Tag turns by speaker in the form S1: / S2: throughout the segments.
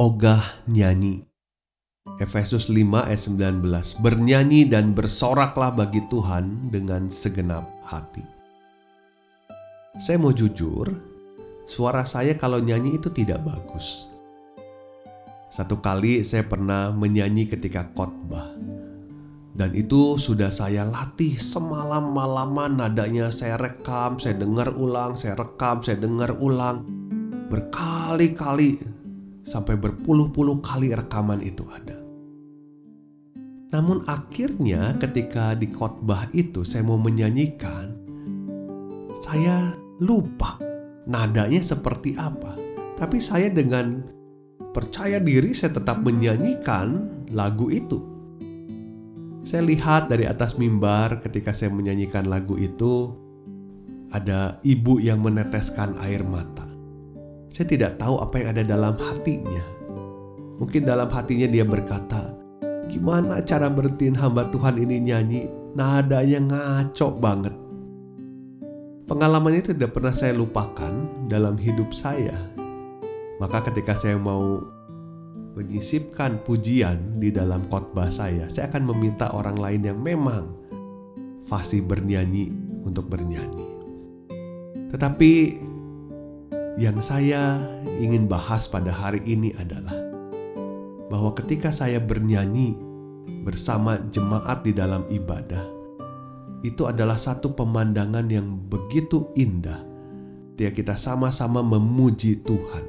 S1: Ogah nyanyi. Efesus 5 ayat 19 Bernyanyi dan bersoraklah bagi Tuhan dengan segenap hati. Saya mau jujur, suara saya kalau nyanyi itu tidak bagus. Satu kali saya pernah menyanyi ketika khotbah. Dan itu sudah saya latih semalam malaman nadanya saya rekam, saya dengar ulang, saya rekam, saya dengar ulang. Berkali-kali sampai berpuluh-puluh kali rekaman itu ada. Namun akhirnya ketika di khotbah itu saya mau menyanyikan, saya lupa nadanya seperti apa. Tapi saya dengan percaya diri saya tetap menyanyikan lagu itu. Saya lihat dari atas mimbar ketika saya menyanyikan lagu itu ada ibu yang meneteskan air mata. Saya tidak tahu apa yang ada dalam hatinya. Mungkin dalam hatinya dia berkata, "Gimana cara berhentiin hamba Tuhan ini nyanyi? Nadanya ngaco banget." Pengalaman itu tidak pernah saya lupakan dalam hidup saya. Maka ketika saya mau menyisipkan pujian di dalam khotbah saya, saya akan meminta orang lain yang memang fasih bernyanyi untuk bernyanyi. Tetapi yang saya ingin bahas pada hari ini adalah bahwa ketika saya bernyanyi bersama jemaat di dalam ibadah, itu adalah satu pemandangan yang begitu indah. Dia kita sama-sama memuji Tuhan.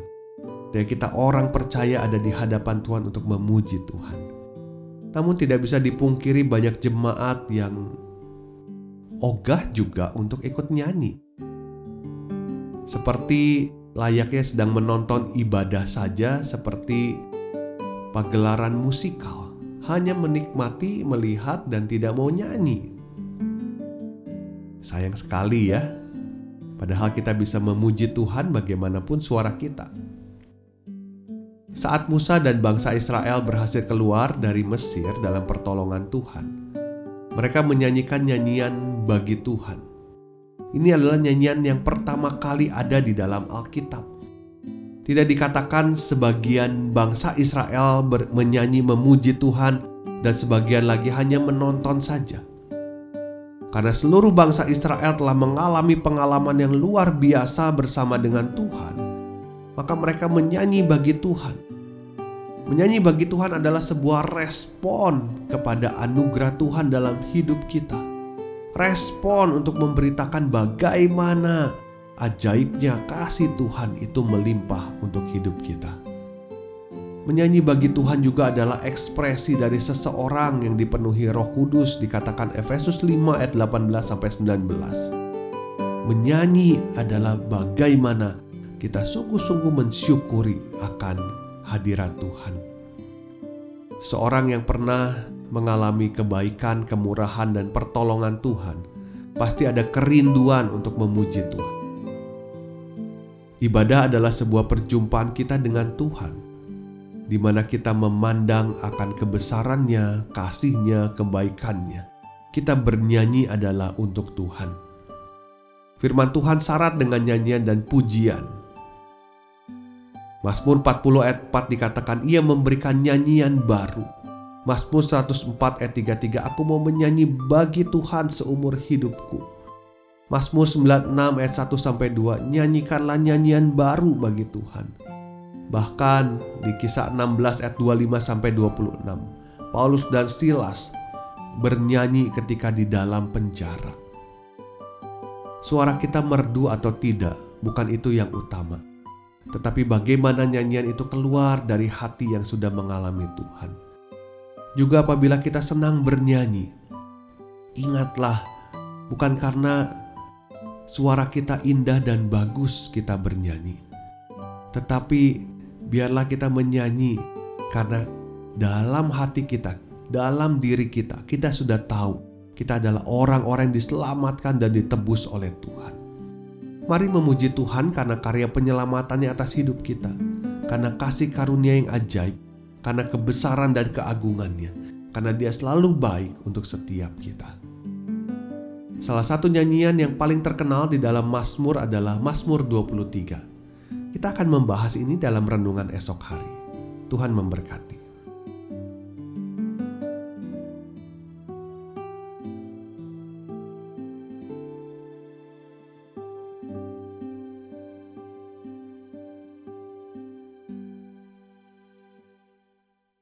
S1: Dia kita orang percaya ada di hadapan Tuhan untuk memuji Tuhan. Namun tidak bisa dipungkiri banyak jemaat yang ogah juga untuk ikut nyanyi. Seperti layaknya sedang menonton ibadah saja seperti pagelaran musikal, hanya menikmati, melihat, dan tidak mau nyanyi. Sayang sekali ya, padahal kita bisa memuji Tuhan bagaimanapun suara kita. Saat Musa dan bangsa Israel berhasil keluar dari Mesir dalam pertolongan Tuhan, mereka menyanyikan nyanyian bagi Tuhan. Ini adalah nyanyian yang pertama kali ada di dalam Alkitab. Tidak dikatakan sebagian bangsa Israel menyanyi memuji Tuhan dan sebagian lagi hanya menonton saja. Karena seluruh bangsa Israel telah mengalami pengalaman yang luar biasa bersama dengan Tuhan, maka mereka menyanyi bagi Tuhan. Menyanyi bagi Tuhan adalah sebuah respon kepada anugerah Tuhan dalam hidup kita respon untuk memberitakan bagaimana ajaibnya kasih Tuhan itu melimpah untuk hidup kita. Menyanyi bagi Tuhan juga adalah ekspresi dari seseorang yang dipenuhi Roh Kudus dikatakan Efesus 5 ayat 18 sampai 19. Menyanyi adalah bagaimana kita sungguh-sungguh mensyukuri akan hadirat Tuhan. Seorang yang pernah mengalami kebaikan, kemurahan, dan pertolongan Tuhan, pasti ada kerinduan untuk memuji Tuhan. Ibadah adalah sebuah perjumpaan kita dengan Tuhan, di mana kita memandang akan kebesarannya, kasihnya, kebaikannya. Kita bernyanyi adalah untuk Tuhan. Firman Tuhan syarat dengan nyanyian dan pujian. Mazmur 40 ayat 4 dikatakan ia memberikan nyanyian baru Mazmur 104 ayat 33 Aku mau menyanyi bagi Tuhan seumur hidupku. Mazmur 96 ayat 1 sampai 2 Nyanyikanlah nyanyian baru bagi Tuhan. Bahkan di kisah 16 ayat 25 sampai 26 Paulus dan Silas bernyanyi ketika di dalam penjara. Suara kita merdu atau tidak bukan itu yang utama. Tetapi bagaimana nyanyian itu keluar dari hati yang sudah mengalami Tuhan juga apabila kita senang bernyanyi, ingatlah bukan karena suara kita indah dan bagus kita bernyanyi, tetapi biarlah kita menyanyi karena dalam hati kita, dalam diri kita, kita sudah tahu kita adalah orang-orang yang diselamatkan dan ditebus oleh Tuhan. Mari memuji Tuhan karena karya penyelamatannya atas hidup kita, karena kasih karunia yang ajaib, karena kebesaran dan keagungannya, karena Dia selalu baik untuk setiap kita. Salah satu nyanyian yang paling terkenal di dalam Mazmur adalah Mazmur 23. Kita akan membahas ini dalam renungan esok hari. Tuhan memberkati.